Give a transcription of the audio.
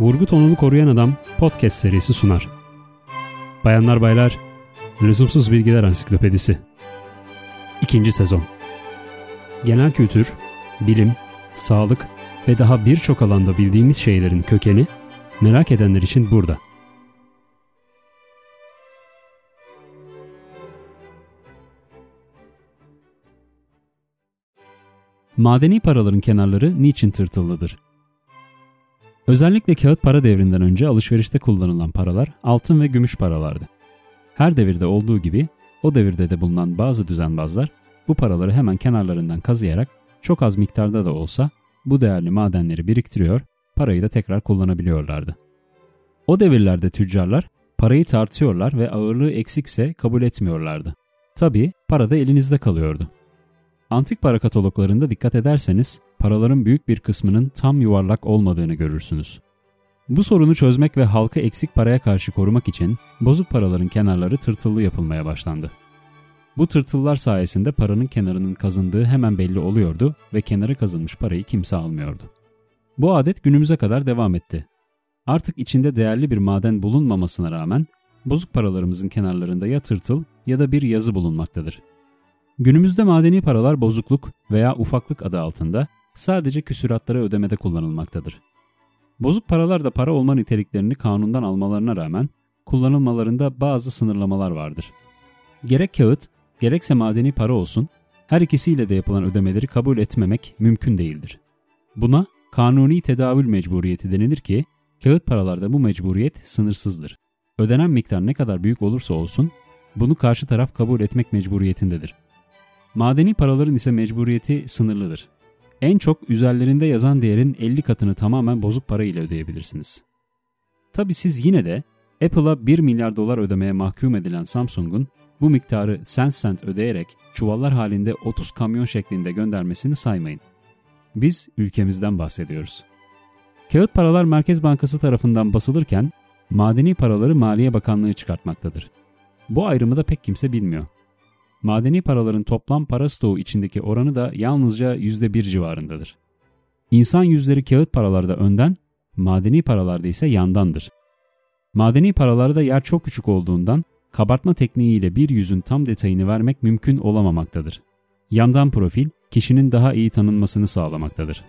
Vurgu tonunu koruyan adam podcast serisi sunar. Bayanlar baylar, Lüzumsuz Bilgiler Ansiklopedisi. İkinci sezon. Genel kültür, bilim, sağlık ve daha birçok alanda bildiğimiz şeylerin kökeni merak edenler için burada. Madeni paraların kenarları niçin tırtıllıdır? Özellikle kağıt para devrinden önce alışverişte kullanılan paralar altın ve gümüş paralardı. Her devirde olduğu gibi o devirde de bulunan bazı düzenbazlar bu paraları hemen kenarlarından kazıyarak çok az miktarda da olsa bu değerli madenleri biriktiriyor, parayı da tekrar kullanabiliyorlardı. O devirlerde tüccarlar parayı tartıyorlar ve ağırlığı eksikse kabul etmiyorlardı. Tabii para da elinizde kalıyordu. Antik para kataloglarında dikkat ederseniz paraların büyük bir kısmının tam yuvarlak olmadığını görürsünüz. Bu sorunu çözmek ve halkı eksik paraya karşı korumak için bozuk paraların kenarları tırtıllı yapılmaya başlandı. Bu tırtıllar sayesinde paranın kenarının kazındığı hemen belli oluyordu ve kenara kazınmış parayı kimse almıyordu. Bu adet günümüze kadar devam etti. Artık içinde değerli bir maden bulunmamasına rağmen bozuk paralarımızın kenarlarında ya tırtıl ya da bir yazı bulunmaktadır. Günümüzde madeni paralar bozukluk veya ufaklık adı altında sadece küsuratları ödemede kullanılmaktadır. Bozuk paralar da para olma niteliklerini kanundan almalarına rağmen kullanılmalarında bazı sınırlamalar vardır. Gerek kağıt, gerekse madeni para olsun, her ikisiyle de yapılan ödemeleri kabul etmemek mümkün değildir. Buna kanuni tedavül mecburiyeti denilir ki, kağıt paralarda bu mecburiyet sınırsızdır. Ödenen miktar ne kadar büyük olursa olsun, bunu karşı taraf kabul etmek mecburiyetindedir. Madeni paraların ise mecburiyeti sınırlıdır. En çok üzerlerinde yazan değerin 50 katını tamamen bozuk para ile ödeyebilirsiniz. Tabi siz yine de Apple'a 1 milyar dolar ödemeye mahkum edilen Samsung'un bu miktarı sent sent ödeyerek çuvallar halinde 30 kamyon şeklinde göndermesini saymayın. Biz ülkemizden bahsediyoruz. Kağıt paralar Merkez Bankası tarafından basılırken madeni paraları Maliye Bakanlığı çıkartmaktadır. Bu ayrımı da pek kimse bilmiyor. Madeni paraların toplam para stoğu içindeki oranı da yalnızca %1 civarındadır. İnsan yüzleri kağıt paralarda önden, madeni paralarda ise yandandır. Madeni paralarda yer çok küçük olduğundan kabartma tekniğiyle bir yüzün tam detayını vermek mümkün olamamaktadır. Yandan profil kişinin daha iyi tanınmasını sağlamaktadır.